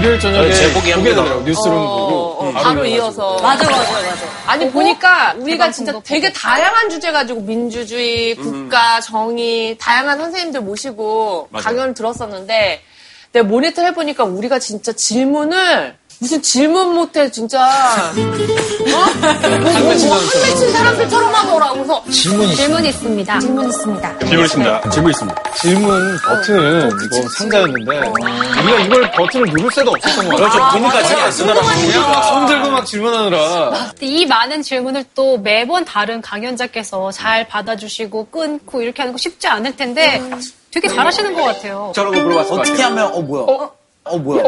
일요일 저녁에 네, 제목이 보게 합니다. 되더라고요. 뉴스룸 어, 보고. 어, 바로 일어나가지고. 이어서. 맞아, 맞아, 맞아. 아니 보니까 우리가 대박 진짜 되게 다양한 주제 가지고 민주주의, 국가, 정의 다양한 선생님들 모시고 맞아요. 강연을 들었었는데 내가 모니터 해보니까 우리가 진짜 질문을 무슨 질문 못해 진짜 어? 뭐, 뭐, 뭐 한맺힌 사람들처럼 하더라고 그래서 질문이 질문 있습니다. 질문 있습니다. 질문 있습니다. 질문 있습니다. 질문 버튼은 이거 상자였는데 우리가 이걸 버튼을 누를 새도 없었던 것 같아요. 그렇죠. 보니까 신경 안 쓰더라고요. 손 들고 막 질문하느라 이 많은 질문을 또 매번 다른 강연자께서 잘 받아주시고 끊고 이렇게 하는 거 쉽지 않을 텐데 되게 잘하시는 것 같아요. 저런 거 물어봤을 것 어떻게 같아요. 하면 어 뭐야? 어, 뭐야?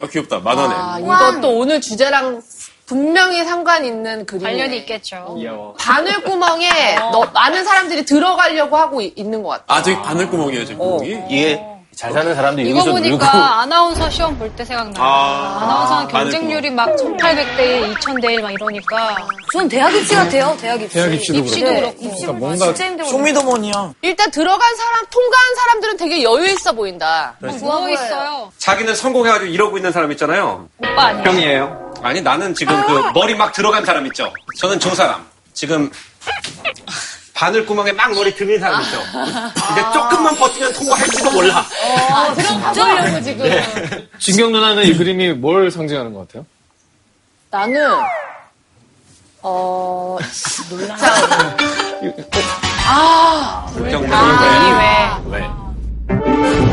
아, 귀엽다. 만 원에. 아, 이것도 오늘 주제랑 분명히 상관 있는 그림. 관련이 있겠죠. 바늘구멍에 너- 많은 사람들이 들어가려고 하고 이- 있는 것 같아. 아, 저기 바늘구멍이에요, 저기 구멍이? 이게 잘 사는 사람들 이거 보니까 놀고 아나운서 시험 볼 때 생각나요. 아, 아나운서는 경쟁률이 막 1800대 1, 2000대 1막 이러니까 전 대학 입시 같아요, 대학 입시. 대학 입시도 입시도 그렇고. 그렇고. 입시 그러니까 뭔가 뭔가 진짜 힘들고. 쇼미더머니야. 일단 들어간 사람, 통과한 사람들은 되게 여유 있어 보인다. 누워 있어요. 자기는 성공해가지고 이러고 있는 사람 있잖아요. 오빠 아니에요. 형이에요. 아니, 나는 지금 그 머리 막 들어간 사람 있죠. 저는 저 사람. 지금 바늘구멍에 막 머리 들린 사람 있죠. 근데 조금만 버티면 통과할지도 몰라. 아, 들어가보려고 지금. 진경 누나는 이 그림이 뭘 상징하는 것 같아요? 나는, 어, 놀라. 불평 아, 왜? 왜?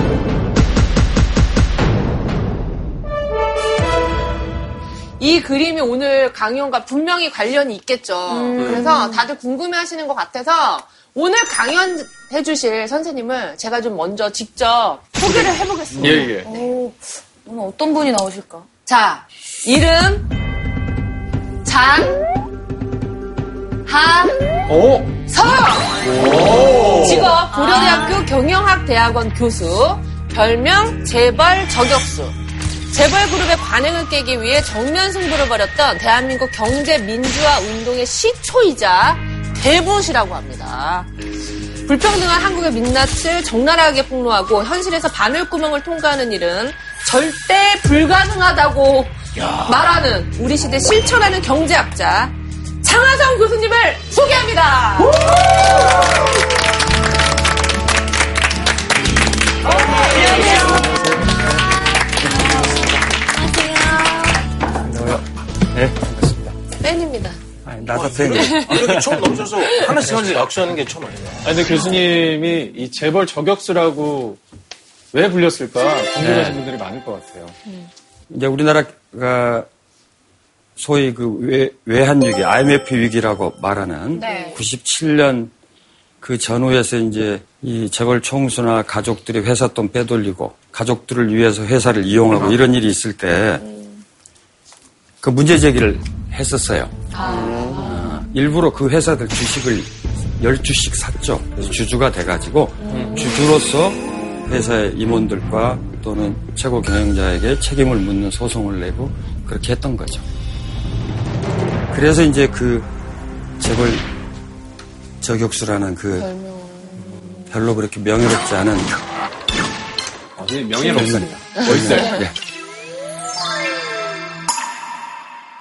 이 그림이 오늘 강연과 분명히 관련이 있겠죠. 음. 그래서 다들 궁금해 하시는 것 같아서 오늘 강연해 주실 선생님을 제가 좀 먼저 직접 소개를 해보겠습니다. 예, 예. 오, 오늘 어떤 분이 나오실까? 자, 이름, 장, 하, 오! 서! 직업, 고려대학교 경영학 대학원 교수, 별명 재벌 저격수. 재벌 그룹의 관행을 깨기 위해 정면 승부를 벌였던 대한민국 경제 민주화 운동의 시초이자 대봇이라고 합니다. 불평등한 한국의 민낯을 적나라하게 폭로하고 현실에서 바늘구멍을 통과하는 일은 절대 불가능하다고 말하는 우리 시대 실천하는 경제학자 장하성 교수님을 소개합니다. 네, 반갑습니다. 팬입니다. 아니, 나도 팬이 이렇게 처음 넘쳐서 하나씩 하나씩 악수하는 게 처음 아니에요. 아니, 근데 교수님이 이 재벌 저격수라고 왜 불렸을까 궁금하신 분들이 많을 것 같아요. 이제 우리나라가 소위 그 외, 외환 위기, IMF 위기라고 말하는 네. 97년 그 전후에서 이제 이 재벌 총수나 가족들이 회사 돈 빼돌리고 가족들을 위해서 회사를 이용하고 이런 일이 있을 때 그 문제 제기를 했었어요. 어, 일부러 그 회사들 주식을 10주씩 샀죠. 그래서 주주가 돼가지고 주주로서 회사의 임원들과 또는 최고 경영자에게 책임을 묻는 소송을 내고 그렇게 했던 거죠. 그래서 이제 그 재벌 저격수라는 그 별로 그렇게 명예롭지 않은 아, 명예롭습니다. 멋있어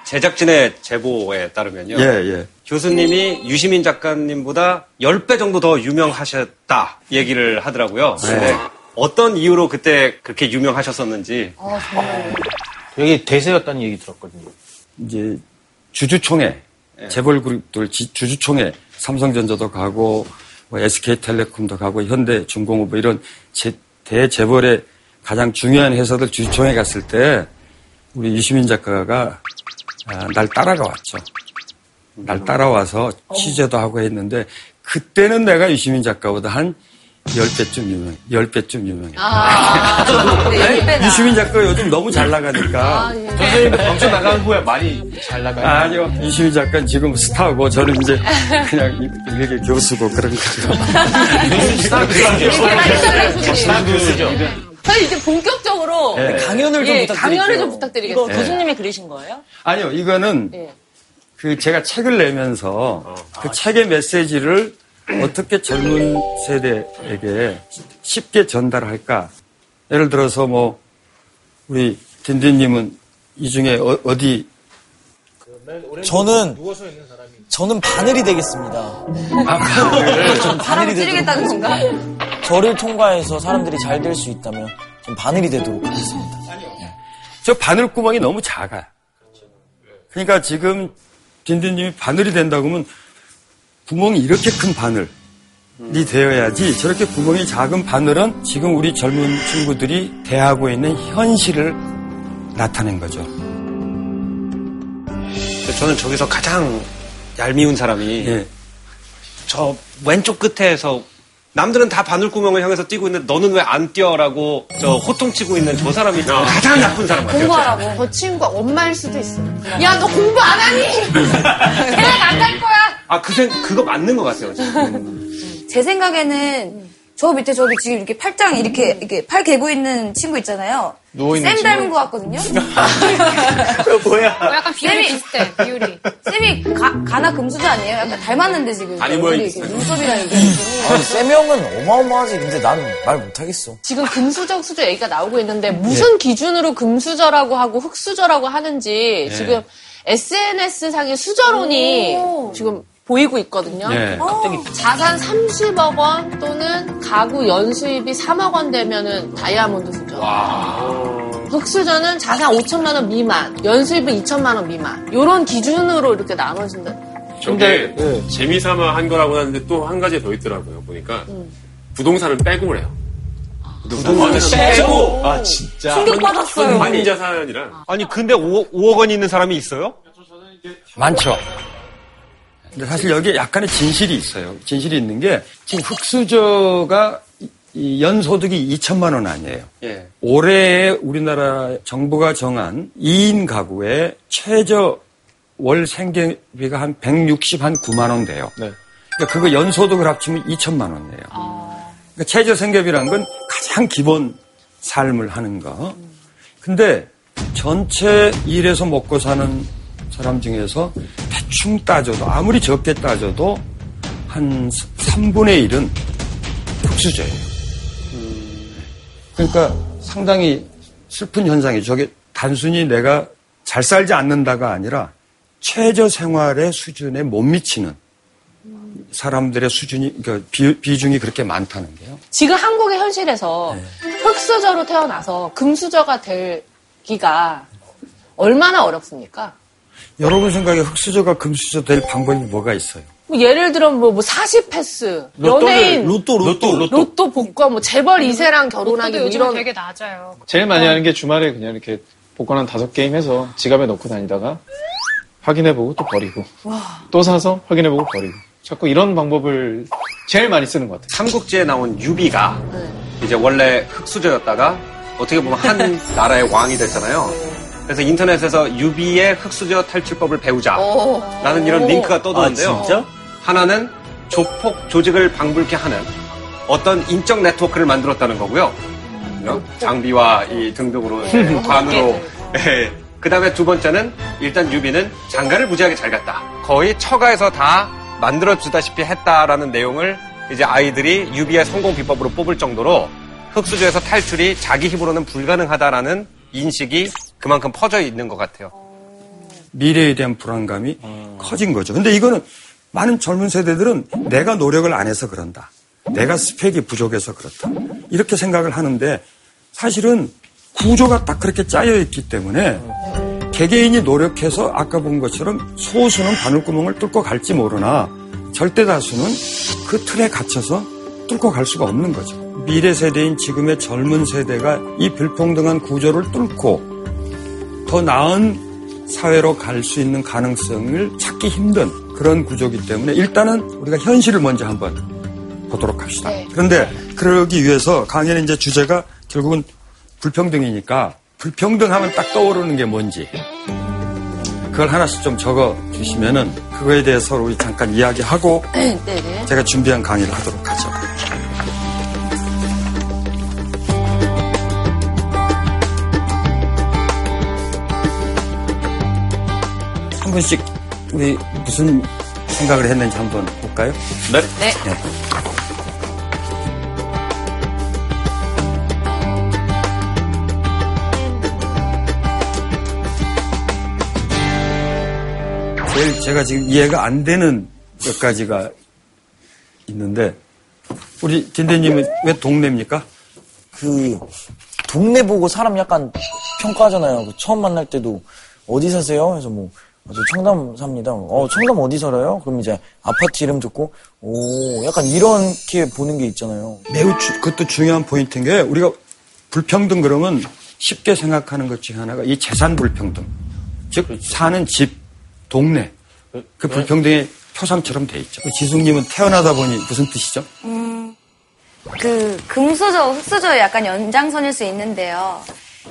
제작진의 제보에 따르면요. 예, 예. 교수님이 유시민 작가님보다 10배 정도 더 유명하셨다 얘기를 하더라고요. 네. 어떤 이유로 그때 그렇게 유명하셨었는지 되게 대세였다는 얘기 들었거든요. 이제 주주총회, 재벌 그룹들 지- 주주총회, 삼성전자도 가고, 뭐 SK텔레콤도 가고, 현대 중공업 뭐 이런 제- 대재벌의 가장 중요한 회사들 주주총회 갔을 때, 우리 유시민 작가가 아, 날 따라가 왔죠. 날 따라와서 취재도 하고 했는데, 그때는 내가 유시민 작가보다 한 10배쯤 유명해. 10배쯤 유명해. 유시민 작가가 요즘 너무 잘 나가니까. 선생님도 방송 나간 후에 많이 잘 나가요. 아니요. 이시민 작가는 지금 스타고 저는 이제 그냥 일- 일개 교수고 그런 거죠. 교수죠. 저 희 이제 본격적으로 예. 강연을 좀 예, 부탁드릴게요. 강연을 좀 이거 부탁드리겠습니다. 교수님이 그리신 거예요? 아니요. 이거는 예. 그 제가 책을 내면서 그 책의 메시지를 어떻게 젊은 세대에게 쉽게 전달할까. 예를 들어서 뭐 우리 딘딘님은 이 중에 어, 디 저는 저는 바늘이 되겠습니다. 저는 바늘이 사람을 찌르겠다는 되도록 건가? 저를 통과해서 사람들이 잘 될 수 있다면 좀 바늘이 되도록 하겠습니다. 저 바늘 구멍이 너무 작아요. 그러니까 지금 딘딘님이 바늘이 된다고 하면 구멍이 이렇게 큰 바늘이 되어야지 저렇게 구멍이 작은 바늘은 지금 우리 젊은 친구들이 대하고 있는 현실을 나타낸 거죠. 저는 저기서 가장 얄미운 사람이 예. 저 왼쪽 끝에서 남들은 다 바늘구멍을 향해서 뛰고 있는데 너는 왜 안 뛰어라고 저 호통치고 있는 저 사람이 가장 나쁜 사람 같아요. 공부하라고. 저 친구가 엄마일 수도 있어. 야, 너 공부 안 하니? 대학 안 갈 거야. 아, 그 생, 그거 맞는 것 같아요. 지금. 제 생각에는 저 밑에 저기 지금 이렇게 팔짱 이렇게 이렇게 팔 개고 있는 친구 있잖아요. 누워 있는 쌤 친구? 닮은 것 같거든요. 어, 약간 비율이 비슷해, 비율이. 쌤이 가, 가나 금수저 아니에요? 약간 닮았는데 지금. 다리 얼굴이 모양이 이렇게 눈썹이랑 이렇게 느낌이. 아니, 쌤 형은 어마어마하지. 근데 난 말 못하겠어. 지금 금수저, 흑수저 얘기가 나오고 있는데 무슨 기준으로 금수저라고 하고 흑수저라고 하는지 지금 SNS 상의 수저론이 지금 보이고 있거든요. 예. 자산 30억 원 또는 가구 연수입이 3억 원 되면은 다이아몬드 수저. 흑수저는 자산 5천만 원 미만, 연수입은 2천만 원 미만. 요런 기준으로 이렇게 나눠진다. 저게 재미삼아 한 거라고 하는데 또 한 가지 더 있더라고요. 보니까 부동산을 빼고 해요. 부동산을 빼고 아, 진짜. 충격받았어요. 환인자 사연이라 아니, 근데 5억, 5억 원이 있는 사람이 있어요? 많죠. 근데 사실 여기에 약간의 진실이 있어요. 진실이 있는 게 지금 흑수저가 연소득이 2천만 원 아니에요. 예. 올해 우리나라 정부가 정한 2인 가구의 최저 월 생계비가 한 160, 한 9만 원 돼요. 네. 그러니까 그거 연소득을 합치면 2천만 원이에요. 그러니까 최저 생계비라는 건 가장 기본 삶을 하는 거. 근데 전체 일해서 먹고 사는 사람 중에서 대충 따져도 아무리 적게 따져도 한 3분의 1은 흑수저예요. 그러니까 상당히 슬픈 현상이 저게 단순히 내가 잘 살지 않는다가 아니라 최저 생활의 수준에 못 미치는 사람들의 수준이 그러니까 비, 비중이 그렇게 많다는 게요. 지금 한국의 현실에서 흑수저로 태어나서 금수저가 되기가 얼마나 어렵습니까? 여러분 생각에 흑수저가 금수저 될 방법이 뭐가 있어요? 뭐 예를 들어 뭐, 뭐 40패스, 연예인, 로또, 로또, 로또. 복권, 뭐 재벌 2세랑 결혼하기 로또도 뭐 이런 되게 낮아요. 제일 많이 하는 게 주말에 그냥 이렇게 복권 한 다섯 게임 해서 지갑에 넣고 다니다가 확인해보고 또 버리고 또 사서 확인해보고 버리고 자꾸 이런 방법을 제일 많이 쓰는 것 같아요. 삼국지에 나온 유비가 이제 원래 흑수저였다가 어떻게 보면 한 나라의 왕이 됐잖아요. 그래서 인터넷에서 유비의 흑수저 탈출법을 배우자. 라는 이런 링크가 떠도는데요. 아, 진짜? 하나는 조폭 조직을 방불케 하는 어떤 인적 네트워크를 만들었다는 거고요. 장비와 이 등등으로 관으로. 그 다음에 두 번째는 일단 유비는 장가를 무지하게 잘 갔다. 거의 처가에서 다 만들어주다시피 했다라는 내용을 이제 아이들이 유비의 성공 비법으로 뽑을 정도로 흑수저에서 탈출이 자기 힘으로는 불가능하다라는 인식이 그만큼 퍼져 있는 것 같아요. 미래에 대한 불안감이 커진 거죠. 근데 이거는 많은 젊은 세대들은 내가 노력을 안 해서 그런다. 내가 스펙이 부족해서 그렇다. 이렇게 생각을 하는데 사실은 구조가 딱 그렇게 짜여 있기 때문에 개개인이 노력해서 아까 본 것처럼 소수는 바늘구멍을 뚫고 갈지 모르나 절대 다수는 그 틀에 갇혀서 뚫고 갈 수가 없는 거죠. 미래 세대인 지금의 젊은 세대가 이 불평등한 구조를 뚫고 더 나은 사회로 갈 수 있는 가능성을 찾기 힘든 그런 구조이기 때문에 일단은 우리가 현실을 먼저 한번 보도록 합시다. 그런데 그러기 위해서 강연의 이제 주제가 결국은 불평등이니까 불평등하면 딱 떠오르는 게 뭔지 그걸 하나씩 좀 적어 주시면은 그거에 대해서 우리 잠깐 이야기하고 네네. 제가 준비한 강의를 하도록 하죠. 분씩 우리 무슨 생각을 했는지 한번 볼까요? 네. 네. 네. 제일 제가 지금 이해가 안 되는 몇 가지가 있는데 우리 김대님은 왜 동네입니까? 그 동네 보고 사람 약간 평가하잖아요. 그 처음 만날 때도 어디 사세요? 해서 뭐 저 청담 삽니다. 어 청담 어디 살아요? 그럼 이제 아파트 이름 듣고 오 약간 이렇게 보는 게 있잖아요. 매우 주- 그것도 중요한 포인트인 게 우리가 불평등 그러면 쉽게 생각하는 것 중에 하나가 이 재산 불평등. 즉 사는 집, 동네. 그 불평등의 표상처럼 돼 있죠. 지숙님은 태어나다 보니 무슨 뜻이죠? 그 금수저, 흑수저의 약간 연장선일 수 있는데요.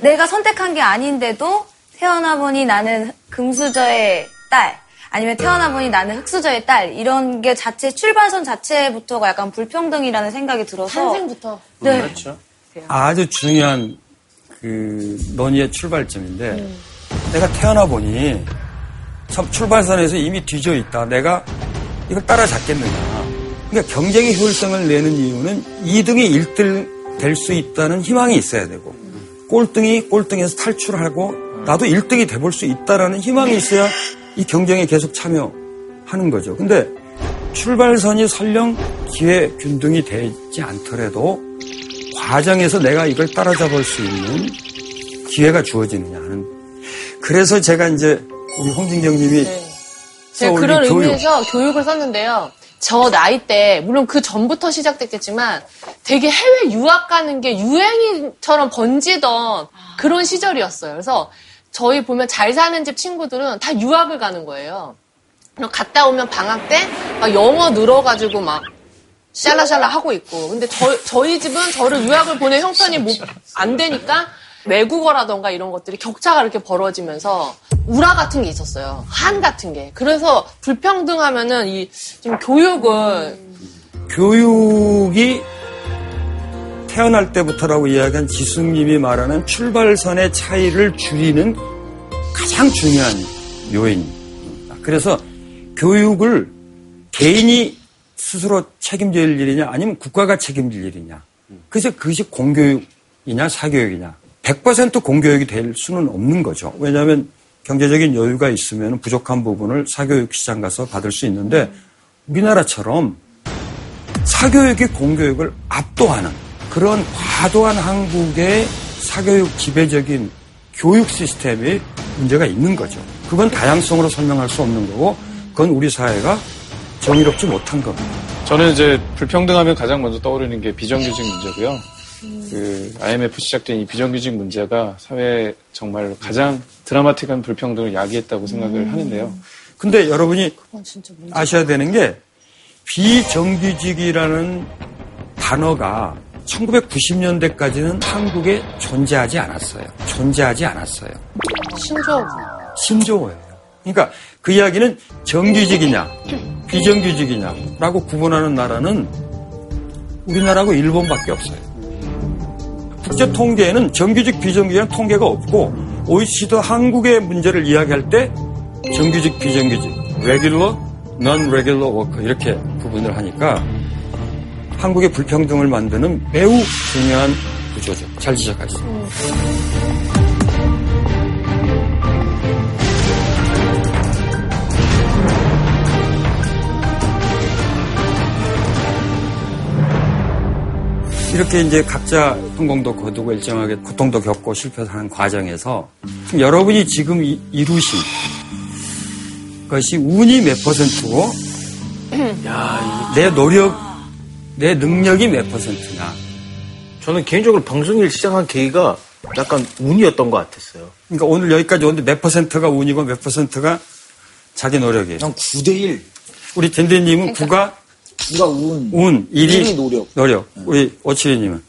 내가 선택한 게 아닌데도 태어나 보니 나는 금수저의 딸, 아니면 태어나 보니 나는 흑수저의 딸 이런 게 자체 출발선 자체부터가 약간 불평등이라는 생각이 들어서 탄생부터. 네. 그렇죠. 아주 중요한 그 논의의 출발점인데 내가 태어나 보니 참 출발선에서 이미 뒤져 있다. 내가 이걸 따라잡겠느냐. 그러니까 경쟁의 효율성을 내는 이유는 2등이 1등 될 수 있다는 희망이 있어야 되고 꼴등이 꼴등에서 탈출하고 나도 1등이 돼볼 수 있다라는 희망이 있어야 이 경쟁에 계속 참여하는 거죠. 근데 출발선이 설령 기회 균등이 되지 않더라도 과정에서 내가 이걸 따라잡을 수 있는 기회가 주어지느냐 하는. 그래서 제가 이제 우리 홍진경 님이 네. 제가 써올린 그런 교육. 의미에서 교육을 썼는데요. 저 나이 때, 물론 그 전부터 시작됐겠지만, 되게 해외 유학 가는 게 유행처럼 번지던 그런 시절이었어요. 그래서 저희 보면 잘 사는 집 친구들은 다 유학을 가는 거예요. 그럼 갔다 오면 방학 때 막 영어 늘어가지고 막 샬라샬라 하고 있고. 근데 저, 저희 집은 저를 유학을 보낼 형편이 못, 안 되니까 외국어라던가 이런 것들이 격차가 이렇게 벌어지면서 우라 같은 게 있었어요. 한 같은 게. 그래서 불평등하면은 이 좀 교육을 교육이 태어날 때부터라고 이야기한 지숙님이 말하는 출발선의 차이를 줄이는 가장 중요한 요인입니다. 그래서 교육을 개인이 스스로 책임질 일이냐 아니면 국가가 책임질 일이냐. 그래서 그것이 공교육이냐 사교육이냐. 100% 공교육이 될 수는 없는 거죠. 왜냐하면 경제적인 여유가 있으면 부족한 부분을 사교육 시장 가서 받을 수 있는데 우리나라처럼 사교육이 공교육을 압도하는 그런 과도한 한국의 사교육 지배적인 교육 시스템에 문제가 있는 거죠. 그건 다양성으로 설명할 수 없는 거고 그건 우리 사회가 정의롭지 못한 겁니다. 저는 이제 불평등하면 가장 먼저 떠오르는 게 비정규직 문제고요. 그 IMF 시작된 이 비정규직 문제가 사회에 정말 가장 드라마틱한 불평등을 야기했다고 생각을 하는데요. 근데 여러분이. 아셔야 되는 게 비정규직이라는 단어가 1990년대까지는 한국에 존재하지 않았어요. 존재하지 않았어요. 신조어. 신조어예요. 그러니까 그 이야기는 정규직이냐, 비정규직이냐라고 구분하는 나라는 우리나라하고 일본밖에 없어요. 국제 통계에는 정규직, 비정규직은 통계가 없고 OECD 한국의 문제를 이야기할 때 정규직, 비정규직, regular, non-regular worker 이렇게 구분을 하니까 한국의 불평등을 만드는 매우 중요한 구조죠. 잘 지적하셨습니다. 이렇게 이제 각자 성공도 거두고 일정하게 고통도 겪고 실패도 하는 과정에서 지금 여러분이 지금 이- 이루신 것이 운이 몇 퍼센트고 내 노력, 내 능력이 몇 퍼센트냐. 저는 개인적으로 방송일 시작한 계기가 약간 운이었던 것 같았어요. 그러니까 오늘 여기까지 오는데 몇 퍼센트가 운이고 몇 퍼센트가 자기 노력이에요. 난 9대1. 우리 딘딘님은 구가 누가 운. 운, 일이 일이 노력. 노력. 우리 오칠이님은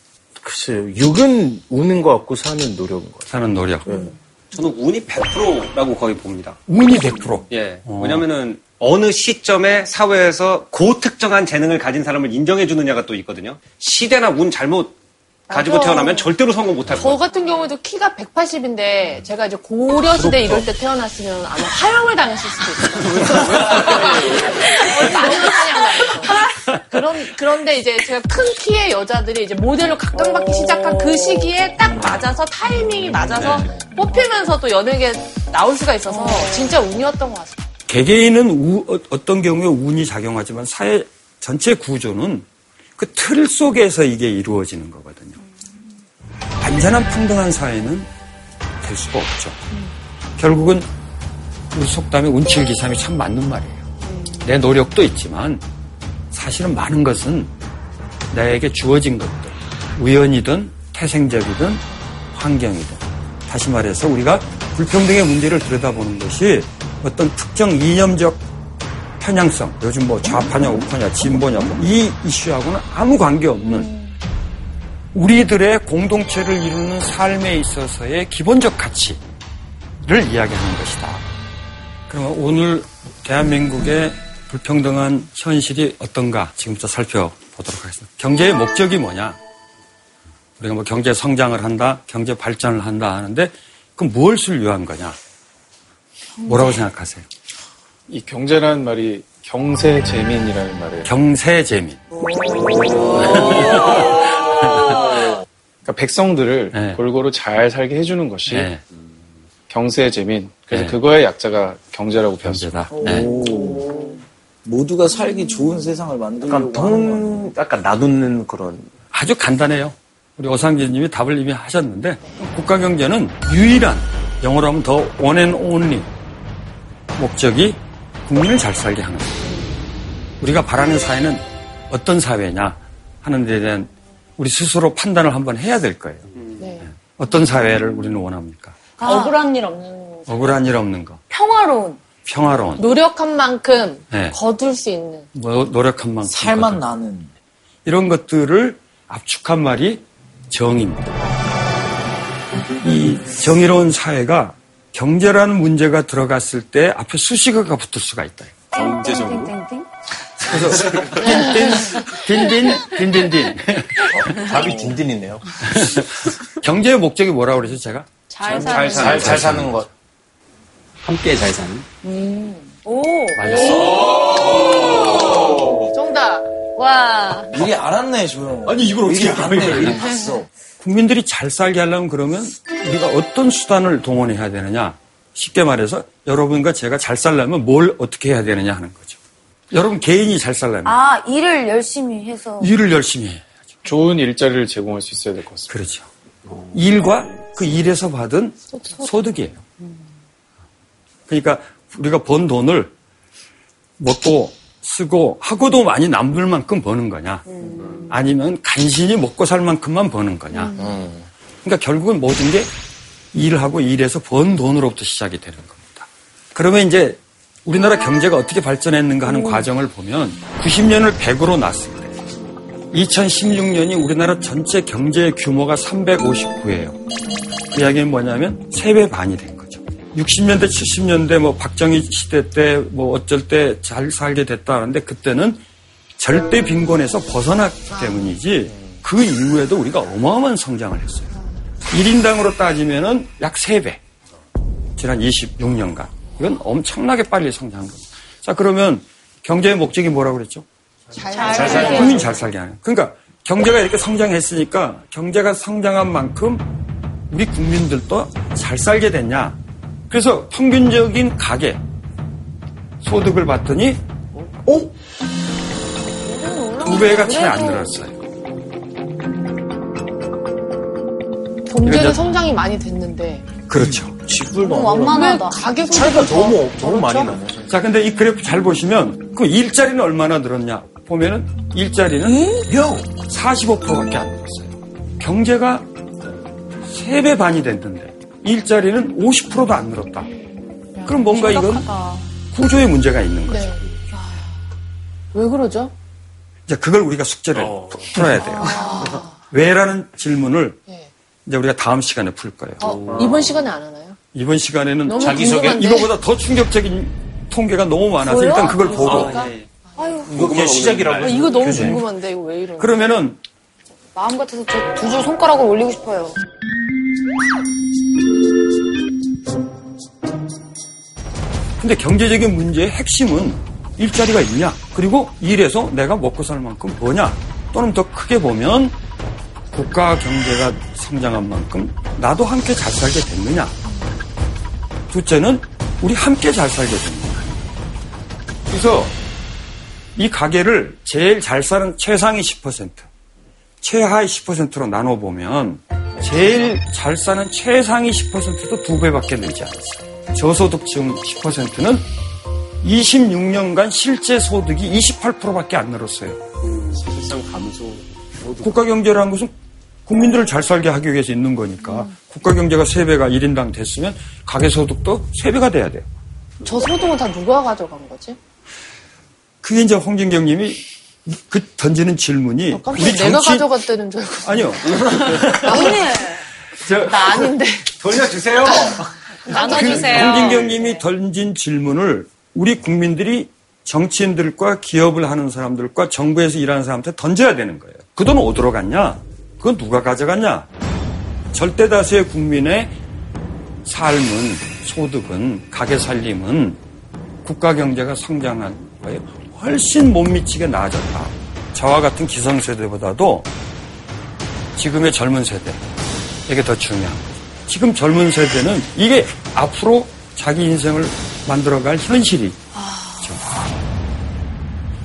글쎄요. 6은 우는 것 같고 4는 노력인 것 같아요. 사는 노력. 저는 운이 100%라고 거의 봅니다. 운이 100%. 예. 왜냐면은 어느 시점에 사회에서 고특정한 재능을 가진 사람을 인정해 주느냐가 또 있거든요. 시대나 운 잘못 가지고 맞아. 태어나면 절대로 성공 못할 저 거예요. 같은 경우도 키가 180인데 제가 이제 고려 시대 이럴 때 태어났으면 아마 화형을 당했을 수도 있어요. 그런 그런데 이제 제가 큰 키의 여자들이 이제 모델로 각광받기 시작한 그 시기에 딱 맞아서 타이밍이 맞아서 뽑히면서 또 연예계 나올 수가 있어서 진짜 운이었던 것 같습니다. 개개인은 우, 어, 어떤 경우에 운이 작용하지만 사회 전체 구조는 그 틀 속에서 이게 이루어지는 거거든요. 완전한 평등한 사회는 될 수가 없죠. 결국은 우리 속담에 운칠기삼이 참 맞는 말이에요. 내 노력도 있지만 사실은 많은 것은 나에게 주어진 것들, 우연이든 태생적이든 환경이든 다시 말해서 우리가 불평등의 문제를 들여다보는 것이 어떤 특정 이념적 편향성, 요즘 뭐 좌파냐 우파냐 진보냐 뭐 이 이슈하고는 아무 관계없는 우리들의 공동체를 이루는 삶에 있어서의 기본적 가치를 이야기하는 것이다. 그러면 오늘 대한민국의 불평등한 현실이 어떤가 지금부터 살펴보도록 하겠습니다. 경제의 목적이 뭐냐? 우리가 뭐 경제 성장을 한다, 경제 발전을 한다 하는데 그럼 무엇을 위한 거냐? 뭐라고 생각하세요? 이 경제라는 말이 경세재민이라는 말이에요. 경세재민. 그러니까 백성들을 네. 골고루 잘 살게 해주는 것이 네, 경세재민. 그래서 네. 그거의 약자가 경제라고 배웠습니다. 모두가 살기 좋은 세상을 만들려고 약간 통, 약간 놔두는 그런. 아주 간단해요. 우리 오상진 님이 답을 이미 하셨는데 국가 경제는 유일한 영어로 하면 더 one and only 목적이 국민을 잘 살게 하는 거예요. 우리가 바라는 사회는 어떤 사회냐 하는 데 대한 우리 스스로 판단을 한번 해야 될 거예요. 네. 어떤 사회를 우리는 원합니까? 억울한 일 없는 억울한 일 없는 거, 평화로운. 평화로운, 노력한 만큼 네. 거둘 수 있는 뭐 노력한 만큼 살만 나는 이런 것들을 압축한 말이 정의입니다. 이 정의로운 사회가 경제라는 문제가 들어갔을 때 앞에 수식어가 붙을 수가 있다. 경제적으로. 그래서 딘딘 딘딘딘 답이 딘딘이네요. 경제의 목적이 뭐라고 그러죠 제가? 잘잘 살, 잘 사는 것. 함께 잘 사는. 오. 정답. 와. 미리 알았네 조용 아니, 이걸 어떻게 이걸? 미리 봤어 국민들이 잘 살게 하려면 그러면 우리가 어떤 수단을 동원해야 되느냐? 쉽게 말해서 여러분과 제가 잘 살려면 뭘 어떻게 해야 되느냐 하는 거죠. 여러분 개인이 잘 살려면 아, 일을 열심히 해서. 일을 열심히 해. 좋은 일자리를 제공할 수 있어야 될 것 같습니다. 그렇죠. 일과 그 일에서 받은 소득이에요. 그러니까 우리가 번 돈을 먹고 쓰고 하고도 많이 남을 만큼 버는 거냐? 아니면 간신히 먹고 살 만큼만 버는 거냐? 그러니까 결국은 모든 게 일하고 일해서 번 돈으로부터 시작이 되는 겁니다. 그러면 이제 우리나라 경제가 어떻게 발전했는가 하는 과정을 보면 90년을 100으로 놨을 때 2016년이 우리나라 전체 경제 규모가 359예요. 그 이야기는 뭐냐면 3배 반이 된 거죠. 60년대, 70년대 뭐 박정희 시대 때 뭐 어쩔 때 잘 살게 됐다 하는데 그때는 절대 빈곤에서 벗어났기 때문이지 그 이후에도 우리가 어마어마한 성장을 했어요. 1인당으로 따지면은 약 3배. 지난 26년간. 이건 엄청나게 빨리 성장한 겁니다. 자, 그러면 경제의 목적이 뭐라고 그랬죠? 잘 살게. 국민 잘 살게 하는. 그러니까 경제가 이렇게 성장했으니까 경제가 성장한 만큼 우리 국민들도 잘 살게 됐냐. 그래서 평균적인 가계 소득을 봤더니 오? 두 배가 채안 늘었어요. 경제는 성장이 많이 됐는데 그렇죠. 쥐뿔도 너무. 완만하다. 가계 차이가 너무, 더 너무 많이 그렇죠? 나네. 자, 근데 이 그래프 잘 보시면 그 일자리는 얼마나 늘었냐 보면은 일자리는 45%밖에 안 늘었어요. 경제가 3배 반이 됐는데 일자리는 50%도 안 늘었다. 그럼 뭔가 이건 심각하다. 구조의 문제가 있는 거죠. 네. 왜 그러죠? 이제 그걸 우리가 숙제를 푸- 풀어야 돼요. 왜라는 질문을 네. 이제 우리가 다음 시간에 풀 거예요. 어, 이번 시간에 안 하나요? 이번 시간에는 너무 자기소개 궁금한데? 이거보다 더 충격적인 통계가 너무 많아서 보여? 일단 그걸 보고 그러니까? 이거 그냥 시작이라고. 어, 이거 너무 궁금한데 이거 왜 이런? 그러면은 마음 같아서 저 두 줄 손가락을 올리고 싶어요. 근데 경제적인 문제의 핵심은 일자리가 있냐, 그리고 일해서 내가 먹고 살 만큼 뭐냐, 또는 더 크게 보면 국가 경제가 성장한 만큼 나도 함께 잘 살게 됐느냐. 둘째는 우리 함께 잘 살게 됐느냐. 그래서 이 가게를 제일 잘 사는 최상위 10%, 최하위 10%로 나눠보면 제일 잘 사는 최상위 10%도 두 배밖에 늘지 않았어요. 저소득층 10%는 26년간 실제 소득이 28%밖에 안 늘었어요. 사실상 감소. 국가 경제라는 것은 국민들을 잘 살게 하기 위해서 있는 거니까 국가 경제가 3배가 1인당 됐으면 가계 소득도 3배가 돼야 돼요. 저 소득은 다 누가 가져간 거지? 그게 이제 홍진경 님이 그 던지는 질문이 어, 깜짝 내가 가져갔다는 줄 알고. 아니요. 아니, 저 나 아닌데. 돌려주세요. 나눠주세요. 홍진경 님이 던진 질문을 우리 국민들이 정치인들과 기업을 하는 사람들과 정부에서 일하는 사람한테 던져야 되는 거예요. 그돈 어디로 갔냐? 그건 누가 가져갔냐? 절대 다수의 국민의 삶은, 소득은, 가게 살림은 국가 경제가 성장한 거에 훨씬 못 미치게 나아졌다. 저와 같은 기성세대보다도 지금의 젊은 세대에게 더 중요한 거죠. 지금 젊은 세대는 이게 앞으로 자기 인생을 만들어갈 현실이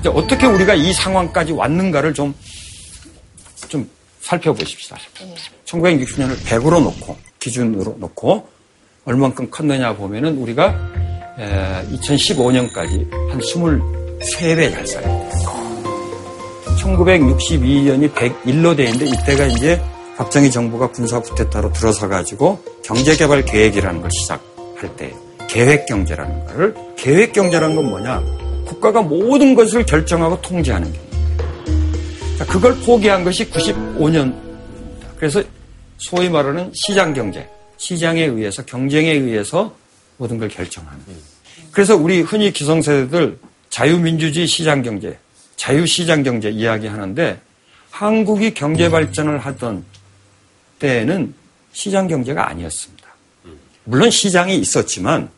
이제 어떻게 우리가 이 상황까지 왔는가를 좀, 좀 살펴보십시다. 1960년을 100으로 놓고, 기준으로 놓고, 얼만큼 컸느냐 보면은 우리가 2015년까지 한 23배 잘 살아요. 1962년이 101로 돼 있는데 이때가 이제 박정희 정부가 군사 쿠데타로 들어서 가지고 경제개발 계획이라는 걸 시작할 때 계획 경제라는 거를 계획 경제라는 건 뭐냐? 국가가 모든 것을 결정하고 통제하는. 자, 그걸 포기한 것이 95년. 그래서 소위 말하는 시장 경제, 시장에 의해서 경쟁에 의해서 모든 걸 결정하는. 그래서 우리 흔히 기성세대들 자유민주주의 시장 경제, 자유시장 경제 이야기하는데 한국이 경제 발전을 하던 때에는 시장 경제가 아니었습니다. 물론 시장이 있었지만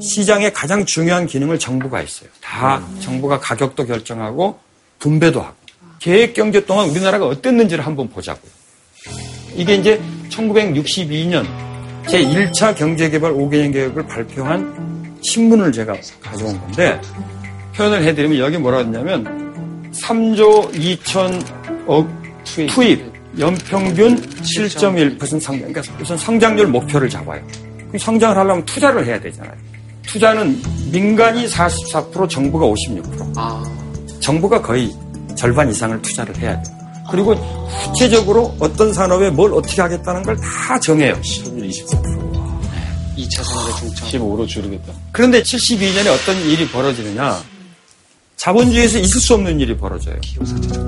시장의 가장 중요한 기능을 정부가 했어요. 다 정부가 가격도 결정하고 분배도 하고. 계획 경제 동안 우리나라가 어땠는지를 한번 보자고요. 이게 이제 1962년 제1차 경제개발 5개년 계획을 발표한 신문을 제가 가져온 건데 표현을 해드리면 여기 뭐라 했냐면 3조 2천억 투입, 투입 연평균 7.1% 성장. 그러니까 우선 성장률 목표를 잡아요. 성장을 하려면 투자를 해야 되잖아요. 투자는 민간이 44%, 정부가 56%. 아. 정부가 거의 절반 이상을 투자를 해야 돼요. 그리고 구체적으로 어떤 산업에 뭘 어떻게 하겠다는 걸 다 정해요. 시험률 24%. 2차 산업의 중점. 15로 줄이겠다. 그런데 72년에 어떤 일이 벌어지느냐. 자본주의에서 있을 수 없는 일이 벌어져요.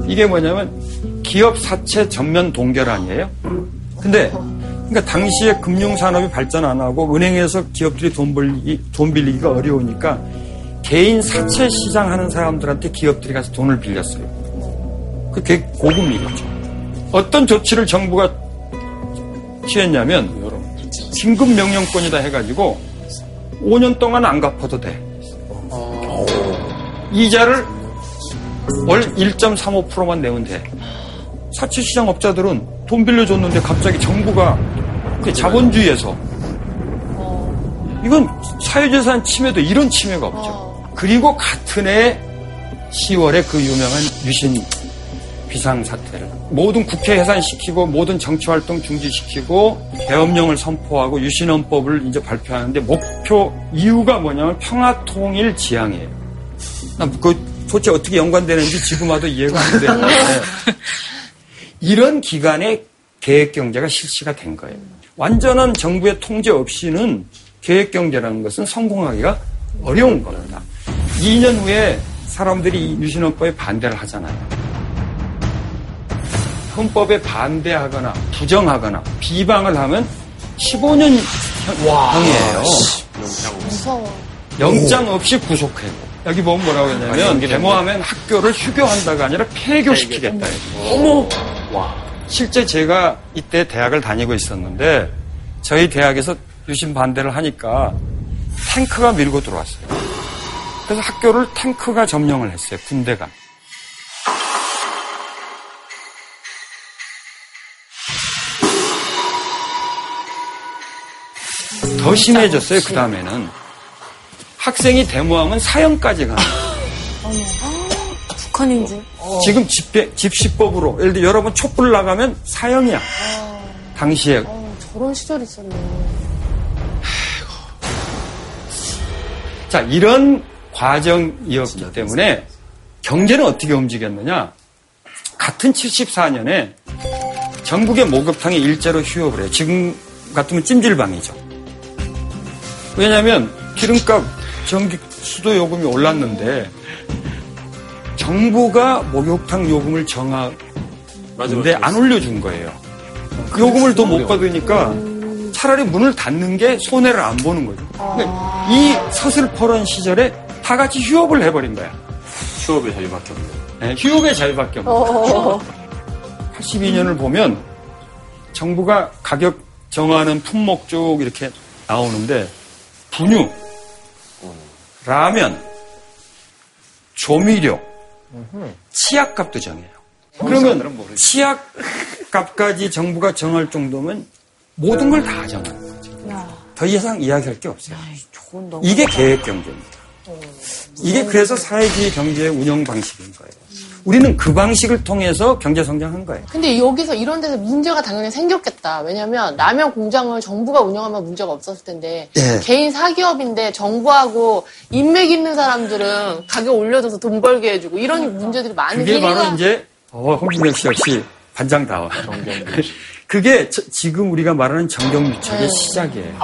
이게 뭐냐면 기업 사채 전면 동결 아니에요. 근데 그러니까 당시에 금융 산업이 발전 안 하고 은행에서 기업들이 돈 벌기, 돈 빌리기가 어려우니까 개인 사채 시장 하는 사람들한테 기업들이 가서 돈을 빌렸어요. 그게 일이죠. 어떤 조치를 정부가 취했냐면 긴급 명령권이다 해가지고 5년 동안 안 갚아도 돼. 이자를 월 1.35%만 내면 돼. 사채 시장 업자들은 돈 빌려줬는데 갑자기 정부가 그 자본주의에서 이건 사유재산 침해도 이런 침해가 없죠. 그리고 같은 해 10월에 그 유명한 유신 비상사태를 모든 국회 해산시키고 모든 정치활동 중지시키고 계엄령을 선포하고 유신헌법을 이제 발표하는데 목표 이유가 뭐냐면 평화통일 지향이에요. 나그 도대체 어떻게 연관되는지 지금 와도 이해가 안 되는데 이런 기간에 계획 경제가 실시가 된 거예요. 완전한 정부의 통제 없이는 계획 경제라는 것은 성공하기가 어려운 겁니다. 2년 후에 사람들이 유신헌법에 반대를 하잖아요. 헌법에 반대하거나 부정하거나 비방을 하면 15년 형이에요. 무서워. 영장 없이 구속해요. 여기 보면 뭐라고 했냐면 데모하면 학교를 휴교한다가 아니라 폐교시키겠다. 어머! 와. 실제 제가 이때 대학을 다니고 있었는데 저희 대학에서 유신 반대를 하니까 탱크가 밀고 들어왔어요. 그래서 학교를 탱크가 점령을 했어요. 군대가. 더 심해졌어요. 그 다음에는 학생이 데모하면 사형까지 가는 거예요. 북한인 줄. 지금 집회, 집시법으로 예를 들어 여러분 촛불 나가면 사형이야. 당시에 어, 저런 시절이 있었네. 자 이런 과정이었기 때문에 경제는 어떻게 움직였느냐? 같은 74년에 전국의 목욕탕이 일제로 휴업을 해요. 지금 같으면 찜질방이죠. 왜냐하면 기름값, 전기, 수도 요금이 올랐는데 정부가 목욕탕 요금을 정하는데 안 올려준 거예요. 그 요금을 더 못 받으니까 차라리 문을 닫는 게 손해를 안 보는 거죠. 그러니까 이 서슬퍼런 시절에 다 같이 휴업을 해버린 거야. 휴업의 자유밖에 없네요. 네, 휴업의 자유밖에 거죠. 82년을 보면 정부가 가격 정하는 품목 쭉 이렇게 나오는데 분유, 라면, 조미료, 치약값도 정해요. 그러면 치약값까지 정부가 정할 정도면 모든 걸 다 정하는 거죠. 더 이상 이야기할 게 없어요. 이게 계획 경제입니다. 이게 그래서 사회주의 경제의 운영 방식인 거예요. 우리는 그 방식을 통해서 경제 성장한 거예요. 근데 여기서 이런 데서 문제가 당연히 생겼겠다. 왜냐면 라면 공장을 정부가 운영하면 문제가 없었을 텐데 예. 개인 사기업인데 정부하고 인맥 있는 사람들은 가격 올려줘서 돈 벌게 해주고 이런 문제들이 많이 그게 바로 이제 어, 홍준영 씨 역시 반장다워. 그게 저- 지금 우리가 말하는 정경유착의 시작이에요.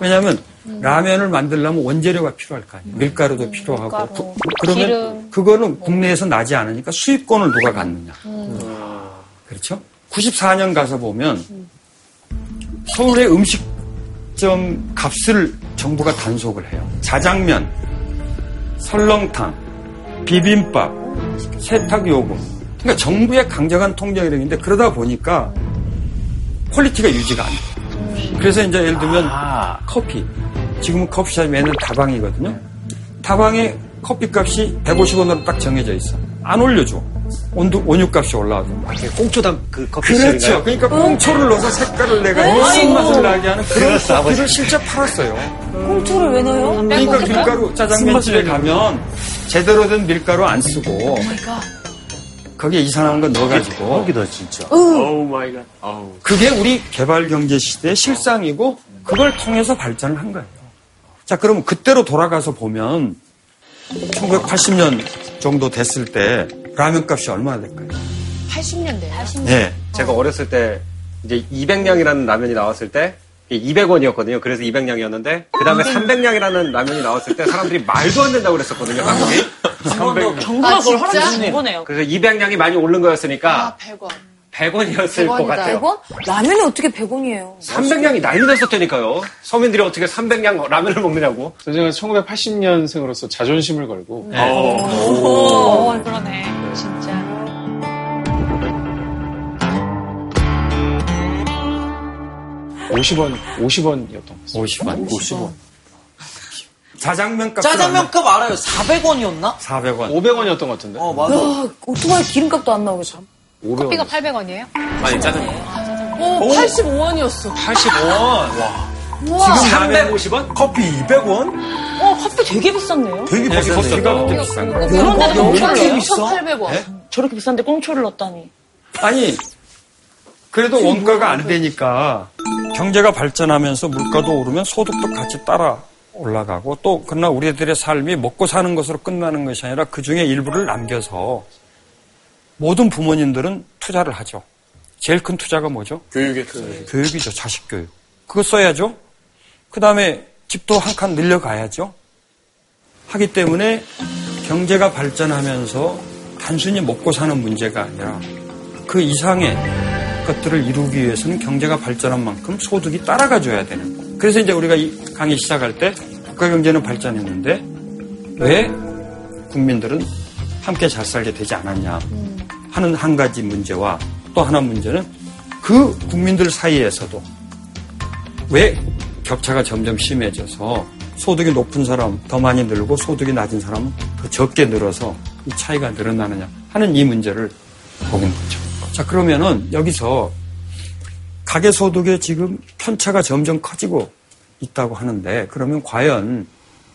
왜냐하면 라면을 만들려면 원재료가 필요할 거 아니에요. 밀가루도 필요하고. 부- 그러면 기름. 그거는 국내에서 나지 않으니까 수입권을 누가 갖느냐. 그렇죠? 94년 가서 보면 서울의 음식점 값을 정부가 단속을 해요. 자장면, 설렁탕, 비빔밥, 세탁요금. 그러니까 정부의 강력한 통제력인데 그러다 보니까 quality가 유지가 안 돼요. 그래서 이제 예를 들면 커피. 지금은 커피숍이 매년 다방이거든요. 다방에 커피값이 150원으로 딱 정해져 있어. 안 올려줘. 원두, 원두값이 올라와도. 꽁초당 그 커피 그렇죠. 그러니까 꽁초를 넣어서 색깔을 내가 쓴맛을 나게 하는 그런 커피를 실제 팔았어요. 꽁초를 왜 넣어요? 그러니까 밀가루 짜장면 집에 가면 제대로 된 밀가루 안 쓰고 거기에 이상한 거 넣어가지고 여기다 진짜. Oh my god. 아우. 그게 우리 개발 경제 시대의 실상이고 그걸 통해서 발전을 한 거예요. 자, 그러면 그때로 돌아가서 보면 1980년 정도 됐을 때 라면 값이 얼마나 될까요? 80년대. 네. 제가 어렸을 때 이제 200량이라는 라면이 나왔을 때 200원이었거든요. 그래서 200량이었는데 그 다음에 300량이라는 라면이 나왔을 때 사람들이 말도 안 된다고 그랬었거든요. 가격이. 정부가 아, 그걸? 하라고 준 거네요. 그래서 200량이 많이 오른 거였으니까 아, 100원. 100원이었을 것 100원이다. 같아요. 100원? 라면이 어떻게 100원이에요? 300량이 난리 났었다니까요. 서민들이 어떻게 300량 라면을 먹느냐고. 제가 1980년생으로서 자존심을 걸고 어, 그러네. 진짜. 50원, 50원이었던 것 같습니다. 50원. 50원. 자장면 값. 짜장면값 알아요? 400원이었나? 400원. 500원이었던 것 같은데. 어, 맞아. 야, 오토바이 기름값도 안 나오겠어. 500원. 커피가 800원이에요? 아니, 짜장면. 어, 85원이었어. 85원. 와. 지금 라면 350원? 커피 200원? 어, 커피 되게 비쌌네요. 되게 거기 비쌌네. 커피가 그렇게 비싼 거예요. 그런 데도 왜 꽁초를? 비싸? 1,800원. 저렇게 비싼데 꽁초를 넣었다니. 아니, 그래도 원가가 안 되니까 경제가 발전하면서 물가도 오르면 소득도 같이 따라 올라가고 또 그러나 우리들의 삶이 먹고 사는 것으로 끝나는 것이 아니라 그 중에 일부를 남겨서 모든 부모님들은 투자를 하죠. 제일 큰 투자가 뭐죠? 교육에 교육이죠. 자식 교육. 그거 써야죠. 그 다음에 집도 한 칸 늘려가야죠. 하기 때문에 경제가 발전하면서 단순히 먹고 사는 문제가 아니라 그 이상의 것들을 이루기 위해서는 경제가 발전한 만큼 소득이 따라가 줘야 되는. 그래서 이제 우리가 이 강의 시작할 때 국가 경제는 발전했는데 왜 국민들은 함께 잘 살게 되지 않았냐 하는 한 가지 문제와 또 하나 문제는 그 국민들 사이에서도 왜 격차가 점점 심해져서 소득이 높은 사람 더 많이 늘고 소득이 낮은 사람은 더 적게 늘어서 이 차이가 늘어나느냐 하는 이 문제를 보는 거죠. 자, 그러면은 여기서 가계소득의 지금 편차가 점점 커지고 있다고 하는데 그러면 과연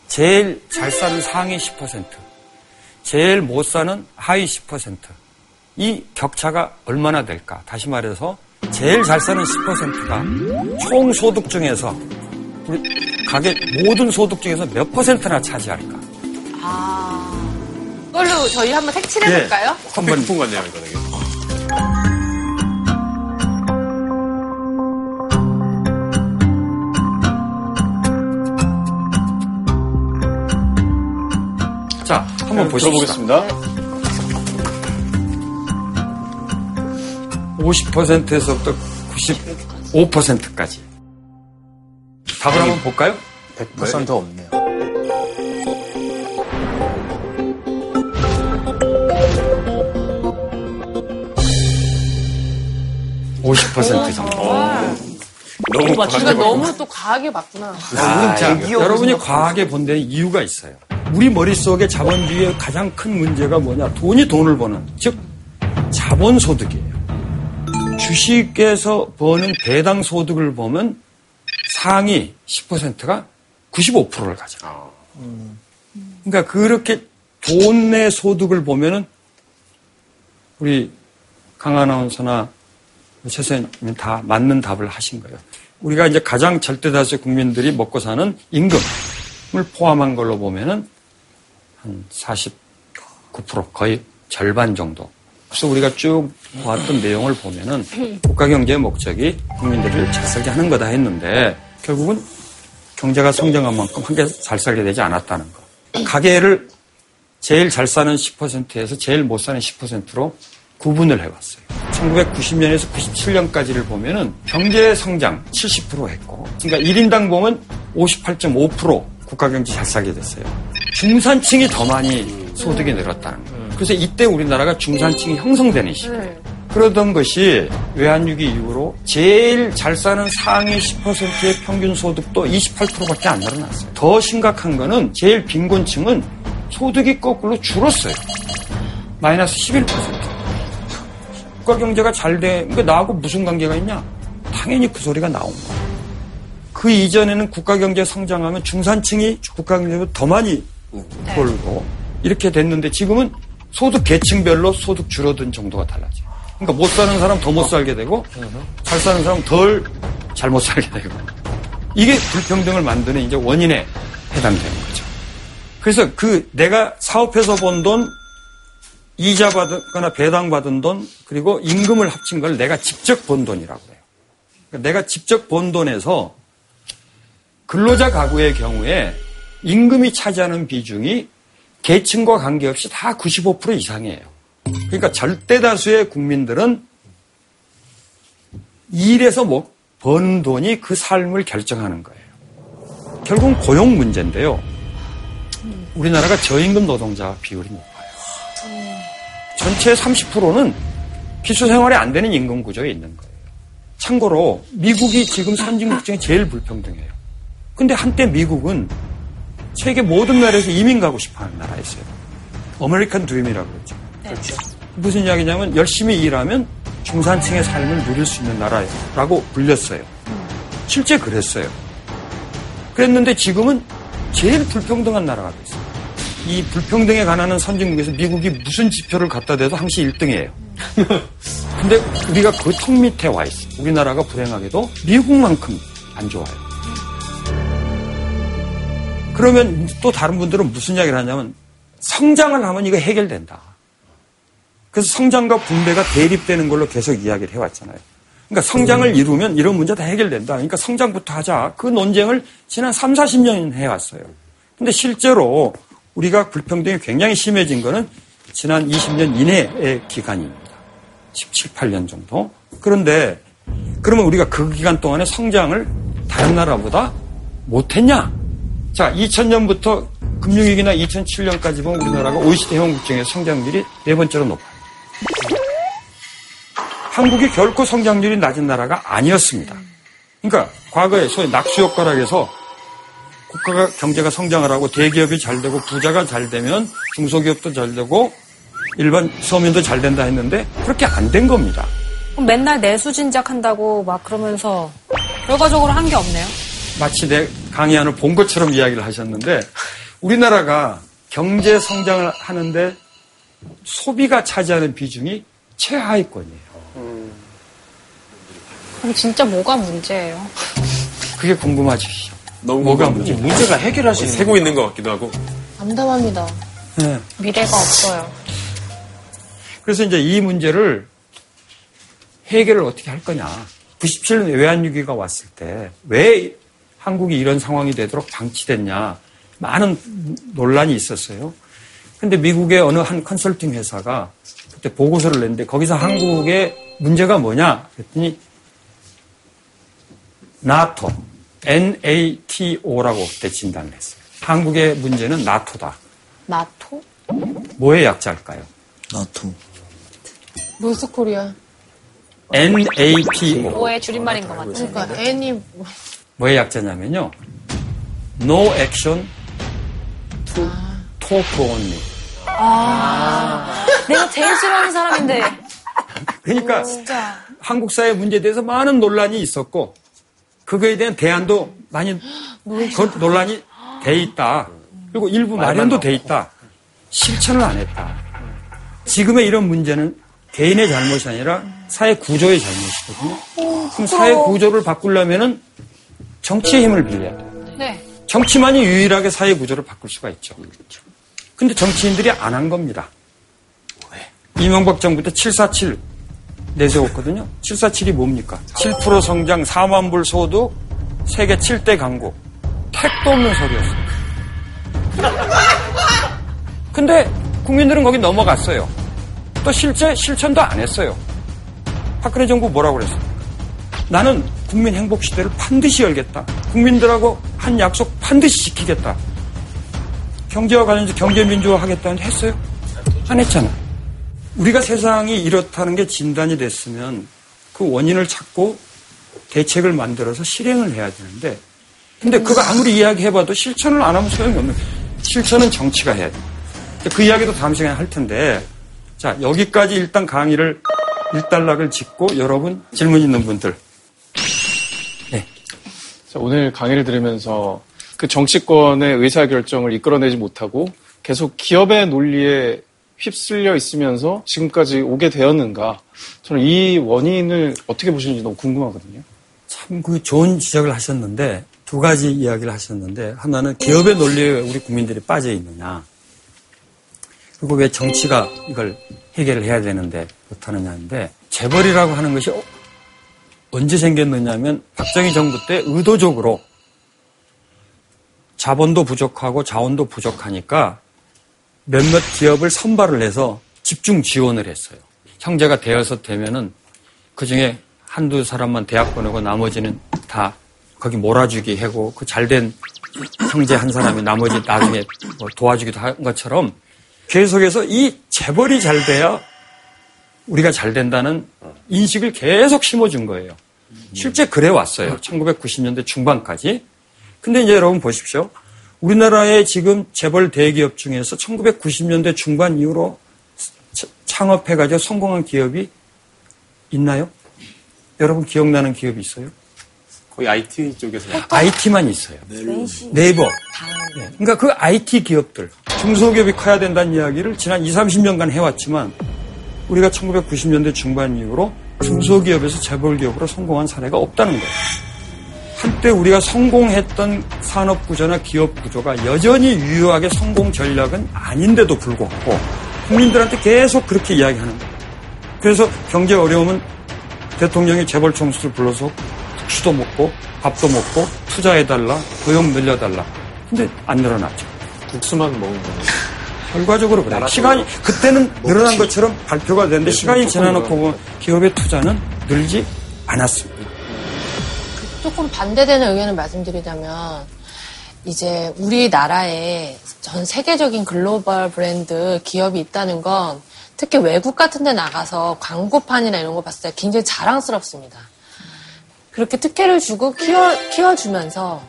제일 잘 사는 상위 10%, 제일 못 사는 하위 10%. 이 격차가 얼마나 될까? 다시 말해서 제일 잘 사는 10%가 총 소득 중에서 우리 가게 모든 소득 중에서 몇 퍼센트나 차지할까? 그걸로 저희 한번 색칠해 볼까요? 커피 쿠폰 같네요, 이거 되게. 자, 한번 보시죠. 들어보겠습니다. 50%에서부터 95%까지. 답을 한번 볼까요? 100% 없네요. 오십 퍼센트 정도. 너무 우리가 과하게 너무 또 과하게 봤구나. 아, 자, 여러분이 과하게 본 데는 이유가 있어요. 우리 머릿속에 자본주의의 가장 큰 문제가 뭐냐? 돈이 돈을 버는, 즉, 자본 소득이에요. 주식에서 버는 배당 소득을 보면 상위 10%가 95%를 가져. 그러니까 그렇게 돈내 소득을 보면은 우리 강 아나운서나 최선님 다 맞는 답을 하신 거예요. 우리가 이제 가장 절대다수의 국민들이 먹고 사는 임금을 포함한 걸로 보면은 한 49% 거의 절반 정도. 그래서 우리가 쭉 보았던 내용을 보면은 국가 경제의 목적이 국민들을 잘 살게 하는 거다 했는데 결국은 경제가 성장한 만큼 함께 잘 살게 되지 않았다는 거. 가계를 제일 잘 사는 10%에서 제일 못 사는 10%로 구분을 해왔어요. 1990년에서 97년까지를 보면은 경제 성장 70% 했고, 그러니까 1인당 보면 58.5% 국가 경제 잘 살게 됐어요. 중산층이 더 많이 소득이 늘었다는 거예요. 그래서 이때 우리나라가 중산층이 형성되는 시기예요. 그러던 것이 외환위기 이후로 제일 잘 사는 상위 10%의 평균 소득도 28%밖에 안 늘어났어요. 더 심각한 거는 제일 빈곤층은 소득이 거꾸로 줄었어요. 마이너스 11%. 국가 경제가 잘 돼, 그러니까 나하고 무슨 관계가 있냐? 당연히 그 소리가 나온 거야. 그 이전에는 국가 경제 성장하면 중산층이 국가 경제보다 더 많이 벌고 이렇게 됐는데 지금은 소득 계층별로 소득 줄어든 정도가 달라져요. 그러니까 못 사는 사람 더 못 살게 되고 잘 사는 사람 덜 잘 못 살게 되고 이게 불평등을 만드는 이제 원인에 해당되는 거죠. 그래서 그 내가 사업해서 번 돈 이자 받거나 배당 받은 돈 그리고 임금을 합친 걸 내가 직접 번 돈이라고 해요. 그러니까 내가 직접 번 돈에서 근로자 가구의 경우에 임금이 차지하는 비중이 계층과 관계없이 다 95% 이상이에요. 그러니까 절대 다수의 국민들은 일해서 뭐 버는 돈이 그 삶을 결정하는 거예요. 결국은 고용 문제인데요. 우리나라가 저임금 노동자 비율이 높아요. 전체 30%는 기초생활이 안 되는 임금 구조에 있는 거예요. 참고로 미국이 지금 선진국 중에 제일 불평등해요. 근데 한때 미국은 세계 모든 나라에서 이민 가고 싶어 하는 나라였어요. 아메리칸 드림이라고 그러죠. 그렇죠. 무슨 이야기냐면 열심히 일하면 중산층의 삶을 누릴 수 있는 나라라고 불렸어요. 실제 그랬어요. 그랬는데 지금은 제일 불평등한 나라가 됐어요. 이 불평등에 관한 선진국에서 미국이 무슨 지표를 갖다 대도 항시 1등이에요. 근데 우리가 그 턱 밑에 와 있어요. 우리나라가 불행하게도 미국만큼 안 좋아요. 그러면 또 다른 분들은 무슨 이야기를 하냐면 성장을 하면 이거 해결된다. 그래서 성장과 분배가 대립되는 걸로 계속 이야기를 해왔잖아요. 그러니까 성장을 이루면 이런 문제 다 해결된다. 그러니까 성장부터 하자. 그 논쟁을 지난 3, 40년 해왔어요. 근데 실제로 우리가 불평등이 굉장히 심해진 거는 지난 20년 이내의 기간입니다. 17, 8년 정도. 그런데 그러면 우리가 그 기간 동안에 성장을 다른 나라보다 못했냐? 자, 2000년부터 금융위기나 2007년까지 보면 우리나라가 OECD 회원국 중에 성장률이 네 번째로 높아요. 한국이 결코 성장률이 낮은 나라가 아니었습니다. 그러니까 과거에 소위 낙수효과라 해서 국가가 경제가 성장을 하고 대기업이 잘 되고 부자가 잘 되면 중소기업도 잘 되고 일반 서민도 잘 된다 했는데 그렇게 안 된 겁니다. 맨날 내수 진작 한다고 막 그러면서 결과적으로 한 게 없네요. 마치 내 강의안을 본 것처럼 이야기를 하셨는데 우리나라가 경제 성장을 하는데 소비가 차지하는 비중이 최하위권이에요. 그럼 진짜 뭐가 문제예요? 그게 궁금하죠. 너무 뭐가 문제? 문제가 해결하시는 세고 있는 것 같기도 하고. 암담합니다. 네. 미래가 없어요. 그래서 이제 이 문제를 해결을 어떻게 할 거냐. 97년 외환위기가 왔을 때 왜 한국이 이런 상황이 되도록 방치됐냐. 많은 논란이 있었어요. 근데 미국의 어느 한 컨설팅 회사가 그때 보고서를 냈는데 거기서 한국의 문제가 뭐냐 그랬더니 나토, NATO라고 그때 진단을 했어요. 한국의 문제는 나토다. 나토? 뭐의 약자일까요? 나토. 노스코리아. NATO. 뭐의 줄임말인 것 같아요. 그러니까 애니 뭐의 약자냐면요. No action to talk only. 내가 제일 싫어하는 사람인데. 그러니까 한국 사회 문제에 대해서 많은 논란이 있었고 그거에 대한 대안도 많이 그 논란이 돼 있다. 그리고 일부 마련도 돼 있다. 실천을 안 했다. 지금의 이런 문제는 개인의 잘못이 아니라 사회 구조의 잘못이거든요. 그럼 사회 구조를 바꾸려면은 정치의 힘을 빌려야 돼요. 네. 정치만이 유일하게 사회 구조를 바꿀 수가 있죠. 근데 정치인들이 안 한 겁니다. 이명박 정부 때 747 내세웠거든요. 747이 뭡니까? 7% 성장, 4만 불 소득, 세계 7대 강국. 택도 없는 소리였어요. 근데 국민들은 거기 넘어갔어요. 또 실제 실천도 안 했어요. 박근혜 정부 뭐라고 그랬어요? 나는 국민 행복 시대를 반드시 열겠다. 국민들하고 한 약속 반드시 지키겠다. 경제와 관련해서 경제민주화 하겠다는데 했어요? 안 했잖아. 우리가 세상이 이렇다는 게 진단이 됐으면 그 원인을 찾고 대책을 만들어서 실행을 해야 되는데 근데 그거 아무리 이야기해봐도 실천을 안 하면 소용이 없는. 실천은 정치가 해야 돼요. 그 이야기도 다음 시간에 할 텐데 자 여기까지 일단 강의를 일단락을 짓고 여러분 질문 있는 분들 자, 오늘 강의를 들으면서 그 정치권의 의사결정을 이끌어내지 못하고 계속 기업의 논리에 휩쓸려 있으면서 지금까지 오게 되었는가. 저는 이 원인을 어떻게 보시는지 너무 궁금하거든요. 참 그 좋은 지적을 하셨는데 두 가지 이야기를 하셨는데 하나는 기업의 논리에 우리 국민들이 빠져 있느냐 그리고 왜 정치가 이걸 해결을 해야 되는데 못하느냐인데 재벌이라고 하는 것이 어- 언제 생겼느냐면 박정희 정부 때 의도적으로 자본도 부족하고 자원도 부족하니까 몇몇 기업을 선발을 해서 집중 지원을 했어요. 형제가 대여섯 되면은 그 중에 한두 사람만 대학 보내고 나머지는 다 거기 몰아주기 하고 그 잘된 형제 한 사람이 나머지 나중에 뭐 도와주기도 한 것처럼 계속해서 이 재벌이 잘 돼야 우리가 잘 된다는 인식을 계속 심어준 거예요. 실제 그래 왔어요. 1990년대 중반까지. 근데 이제 여러분 보십시오. 우리나라의 지금 재벌 대기업 중에서 1990년대 중반 이후로 차- 창업해가지고 성공한 기업이 있나요? 여러분 기억나는 기업이 있어요? 거의 IT 쪽에서. IT만 있어요. 네이버. 네. 그러니까 그 IT 기업들, 중소기업이 커야 된다는 이야기를 지난 20, 30년간 해왔지만 우리가 1990년대 중반 이후로 중소기업에서 재벌기업으로 성공한 사례가 없다는 거예요. 한때 우리가 성공했던 산업 구조나 기업 구조가 여전히 유효하게 성공 전략은 아닌데도 불구하고 국민들한테 계속 그렇게 이야기하는 거예요. 그래서 경제 어려움은 대통령이 재벌 총수를 불러서 국수도 먹고 밥도 먹고 투자해달라, 고용 늘려달라. 근데 안 늘어났죠. 국수만 먹은 거예요. 결과적으로 그래요. 시간이, 그때는 늘어난 것처럼 발표가 됐는데 시간이 지나놓고 보면 기업의 투자는 늘지 않았습니다. 조금 반대되는 의견을 말씀드리자면 이제 우리나라에 전 세계적인 글로벌 브랜드 기업이 있다는 건 특히 외국 같은 데 나가서 광고판이나 이런 거 봤을 때 굉장히 자랑스럽습니다. 그렇게 특혜를 주고 키워, 키워주면서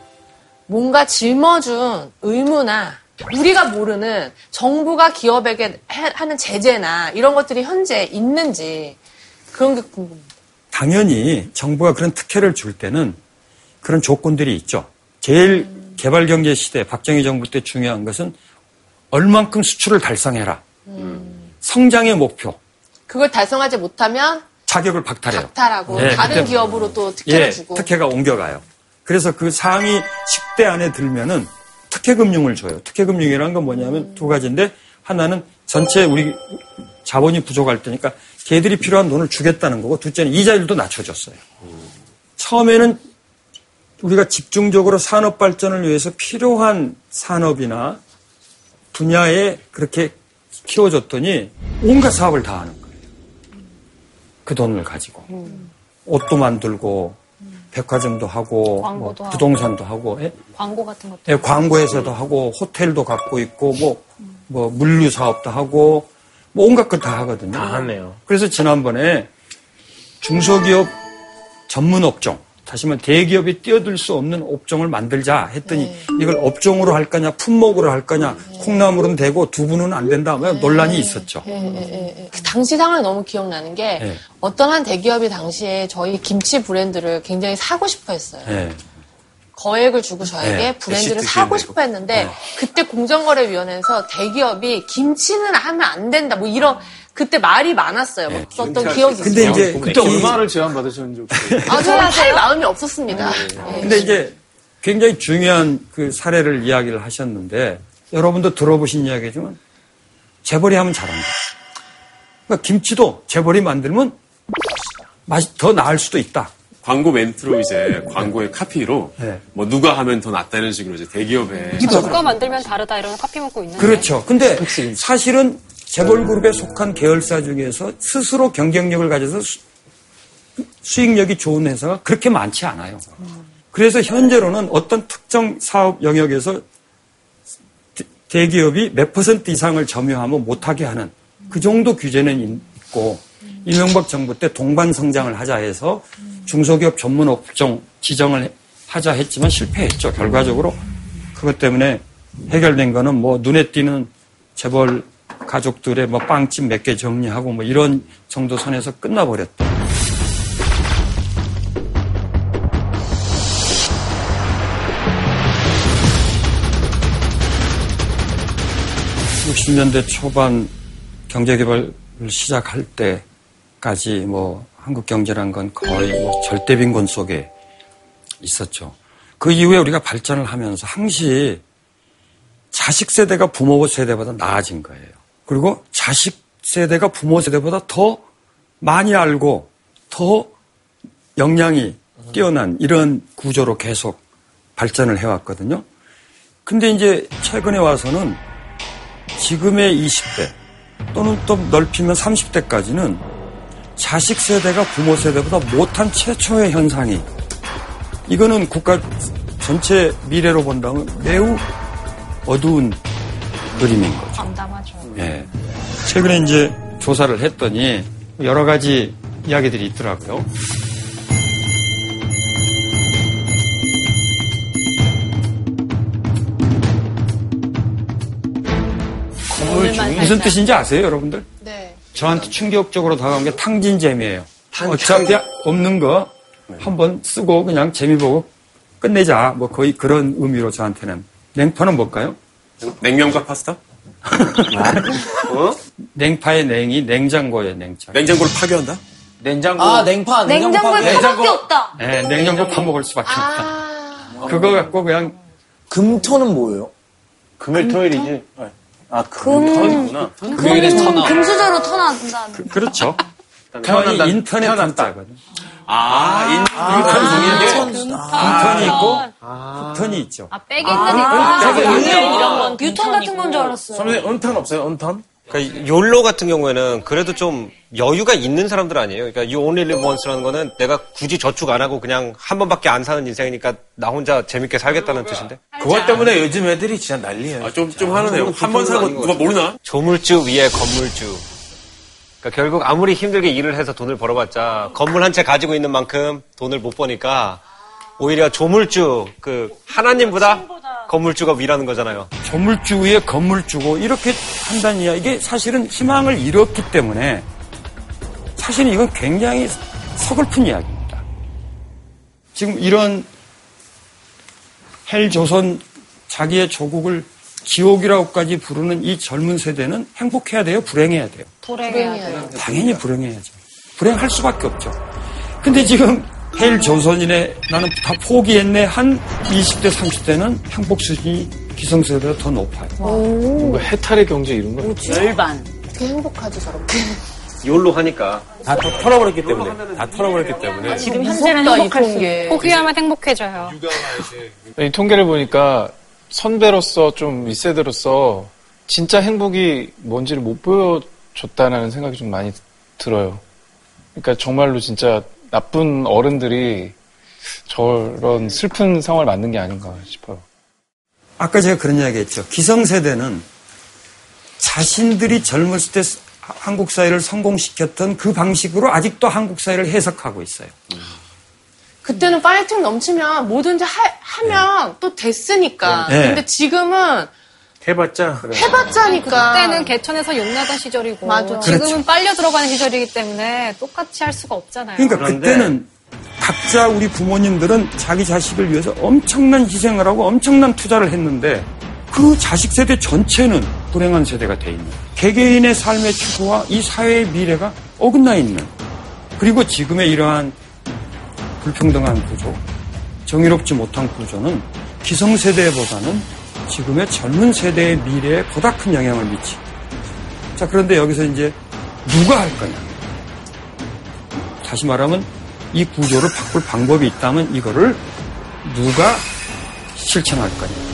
뭔가 짊어준 의무나 우리가 모르는 정부가 기업에게 해- 하는 제재나 이런 것들이 현재 있는지 그런 게 궁금해요. 당연히 정부가 그런 특혜를 줄 때는 그런 조건들이 있죠. 제일 개발 경제 시대 박정희 정부 때 중요한 것은 얼만큼 수출을 달성해라. 성장의 목표. 그걸 달성하지 못하면 자격을 박탈해요. 박탈하고 예, 다른 기업으로 또 특혜를 예, 주고. 특혜가 옮겨가요. 그래서 그 상위 10대 안에 들면은 특혜금융을 줘요. 특혜금융이라는 건 뭐냐면 두 가지인데 하나는 전체 우리 자본이 부족할 때니까 걔들이 필요한 돈을 주겠다는 거고 둘째는 이자율도 낮춰줬어요. 처음에는 우리가 집중적으로 산업 발전을 위해서 필요한 산업이나 분야에 그렇게 키워줬더니 온갖 사업을 다 하는 거예요. 그 돈을 가지고. 옷도 만들고, 백화점도 하고, 광고도 뭐 하고. 부동산도 하고, 예? 광고 같은 것도. 예, 광고회사도 하고, 호텔도 갖고 있고, 뭐, 뭐, 물류 사업도 하고, 뭐, 온갖 것다 하거든요. 다 하네요. 그래서 지난번에 중소기업 전문 업종, 다시 말해 대기업이 뛰어들 수 없는 업종을 만들자 했더니 이걸 업종으로 할 거냐, 품목으로 할 거냐, 콩나물은 되고 두부는 안 된다, 뭐 논란이 있었죠. 예. 그 당시 상황이 너무 기억나는 게 예. 어떤 한 대기업이 당시에 저희 김치 브랜드를 굉장히 사고 싶어 했어요. 예. 거액을 주고 저에게 네, 브랜드를 사고. 싶어 했는데 네. 그때 공정거래위원회에서 대기업이 김치는 하면 안 된다 뭐 이런 그때 말이 많았어요. 뭐 썼던 기억이 네. 근데 있어요. 이제 그때 이- 얼마를 제안 받으셨는지 혹시 아, 저는 할 마음이 없었습니다. 예. 근데 이제 굉장히 중요한 그 사례를 이야기를 하셨는데 여러분도 들어보신 이야기지만 재벌이 하면 잘한다. 그러니까 김치도 재벌이 만들면 맛이 더 나을 수도 있다. 광고 멘트로 이제 광고의 카피로 네. 뭐 누가 하면 더 낫다 이런 식으로 이제 대기업에 누가 만들면 다르다 이런 커피 먹고 있는데. 그렇죠. 근데 사실은 재벌그룹에 속한 계열사 중에서 스스로 경쟁력을 가져서 수, 수익력이 좋은 회사가 그렇게 많지 않아요. 그래서 현재로는 어떤 특정 사업 영역에서 대- 대기업이 몇 퍼센트 이상을 점유하면 못하게 하는 그 정도 규제는 있고 이명박 정부 때 동반 성장을 하자 해서 중소기업 전문 업종 지정을 하자 했지만 실패했죠. 결과적으로 그것 때문에 해결된 거는 뭐 눈에 띄는 재벌 가족들의 뭐 빵집 몇 개 정리하고 뭐 이런 정도 선에서 끝나버렸다. 육십 년대 초반 경제개발을 시작할 때까지 뭐 한국 경제란 건 거의 뭐 절대 빈곤 속에 있었죠. 그 이후에 우리가 발전을 하면서 항시 자식 세대가 부모 세대보다 나아진 거예요. 그리고 자식 세대가 부모 세대보다 더 많이 알고 더 역량이 뛰어난 이런 구조로 계속 발전을 해왔거든요. 근데 이제 최근에 와서는 지금의 20대 또는 또 넓히면 30대까지는 자식 세대가 부모 세대보다 못한 최초의 현상이 이거는 국가 전체 미래로 본다면 매우 어두운 그림인 거죠. 암담하죠. 예. 최근에 이제 조사를 했더니 여러 가지 이야기들이 있더라고요. 오늘만 무슨 뜻인지 아세요, 여러분들? 네. 저한테 충격적으로 다가온 게 탕진잼이에요. 어차피 없는 거 한번 쓰고 그냥 재미 보고 끝내자. 뭐 거의 그런 의미로 저한테는. 냉파는 뭘까요? 냉면과 파스타? 냉파의 냉이 냉장고의 냉자. 냉장고를 파괴한다? 냉장고. 아, 냉파, 냉장고에 냉장고에 파밖에 없다. 네, 냉장고 파 먹을 수밖에 없다. 아, 그거 갖고 그냥 금토는 뭐예요? 금요일 토요일이지. 아, 금- 금토이구나. 금요일엔 터나. 금수저로 터난다. 그렇죠. 태어난다. 턴이 인터넷 태어났다. 한자거든. 아, 인, 인턴이 있고 턴이 있죠. 아, 빼겠다니까. 아, 이런 건 유턴 같은 건 줄 알았어요. 선생님, 은턴 없어요, 은턴? 그러니까 욜로 같은 경우에는 그래도 좀 여유가 있는 사람들 아니에요. 그러니까 you only live once라는 거는 내가 굳이 저축 안 하고 그냥 한 번밖에 안 사는 인생이니까 나 혼자 재밌게 살겠다는 뜻인데. 그것 때문에 요즘 애들이 진짜 난리예요. 아, 좀, 좀 하는데요. 한 번 사고 누가 모르나? 조물주 위에 건물주. 그러니까 결국 아무리 힘들게 일을 해서 돈을 벌어봤자 건물 한 채 가지고 있는 만큼 돈을 못 버니까 오히려 조물주 그 하나님보다 건물주가 위라는 거잖아요. 조물주 위에 건물주고 이렇게 한다는 이야 이게 사실은 희망을 잃었기 때문에 사실은 이건 굉장히 서글픈 이야기입니다. 지금 이런 헬 조선 자기의 조국을 지옥이라고까지 부르는 이 젊은 세대는 행복해야 돼요? 불행해야 돼요? 불행해야 돼요. 당연히 불행해야죠. 불행할 수밖에 없죠. 근데 지금 헬 조선인의 나는 다 포기했네 한 20대, 30대는 행복 수준이 기성세대보다 더 높아요. 뭔가 해탈의 경제 이런 거. 열반. 어떻게 행복하지 저렇게. 이올로 하니까 다 털- 털어버렸기 때문에. 다 털어버렸기 때문에. 지금 현재는 행복할 수. 포기하면 행복해져요. 이 통계를 보니까 선배로서 좀 윗세대로서 진짜 행복이 뭔지를 못 보여줬다는 생각이 좀 많이 들어요. 그러니까 정말로 진짜 나쁜 어른들이 저런 슬픈 상황을 만든 게 아닌가 싶어요. 아까 제가 그런 이야기 했죠. 기성세대는 자신들이 젊었을 때 한국 사회를 성공시켰던 그 방식으로 아직도 한국 사회를 해석하고 있어요. 그때는 파이팅 넘치면 뭐든지 하, 면 또 됐으니까. 네. 근데 지금은 해봤자. 해봤자니까. 그때는 개천에서 용나던 시절이고 맞아. 지금은 빨려 들어가는 시절이기 때문에 똑같이 할 수가 없잖아요. 그러니까 그런데- 그때는 각자 우리 부모님들은 자기 자식을 위해서 엄청난 희생을 하고 엄청난 투자를 했는데 그 자식 세대 전체는 불행한 세대가 돼 있는 개개인의 삶의 추구와 이 사회의 미래가 어긋나 있는 그리고 지금의 이러한 불평등한 구조, 정의롭지 못한 구조는 기성세대보다는 지금의 젊은 세대의 미래에 보다 큰 영향을 미치. 자, 그런데 여기서 이제 누가 할 거냐? 다시 말하면 이 구조를 바꿀 방법이 있다면 이거를 누가 실천할 거냐.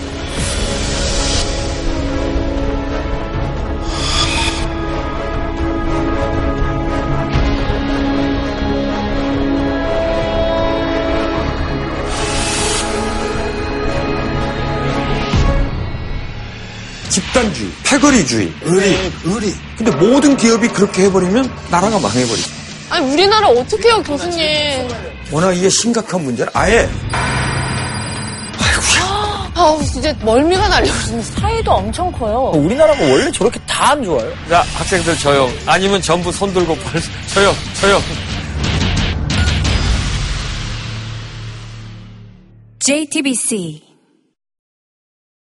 집단주의, 패거리주의, 의리, 의리. 근데 모든 기업이 그렇게 해버리면 나라가 망해버리죠. 아니 우리나라 어떻게 해요 교수님. 워낙 이게 심각한 문제를 아예 아우 진짜 멀미가 날려오는데. 차이도 엄청 커요. 우리나라가 원래 저렇게 다 안 좋아요? 자, 학생들 조용. 아니면 전부 손 들고 발, 조용, 조용. JTBC